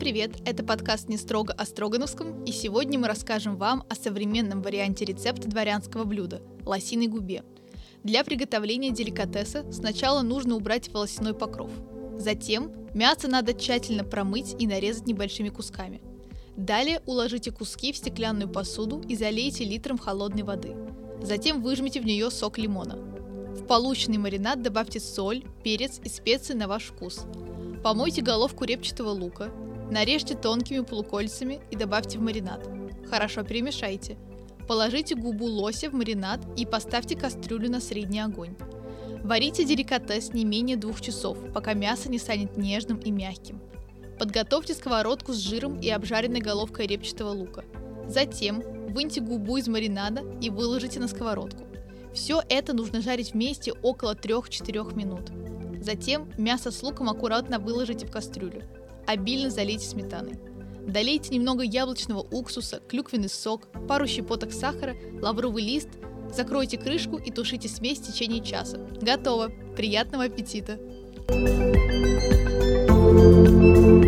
привет! Это подкаст «Не строго о Строгановском», и сегодня мы расскажем вам о современном варианте рецепта дворянского блюда – лосиной губе. Для приготовления деликатеса сначала нужно убрать волосяной покров. Затем мясо надо тщательно промыть и нарезать небольшими кусками. Далее уложите куски в стеклянную посуду и залейте литром холодной воды. Затем выжмите в нее сок лимона. В полученный маринад добавьте соль, перец и специи на ваш вкус. Помойте головку репчатого лука, Нарежьте тонкими полукольцами и добавьте в маринад. Хорошо перемешайте. Положите губу лося в маринад и поставьте кастрюлю на средний огонь. Варите деликатес не менее двух часов, пока мясо не станет нежным и мягким. Подготовьте сковородку с жиром и обжаренной головкой репчатого лука. Затем выньте губу из маринада и выложите на сковородку. Все это нужно жарить вместе около 3-4 минут. Затем мясо с луком аккуратно выложите в кастрюлю обильно залейте сметаной. Долейте немного яблочного уксуса, клюквенный сок, пару щепоток сахара, лавровый лист, закройте крышку и тушите смесь в течение часа. Готово! Приятного аппетита! thank you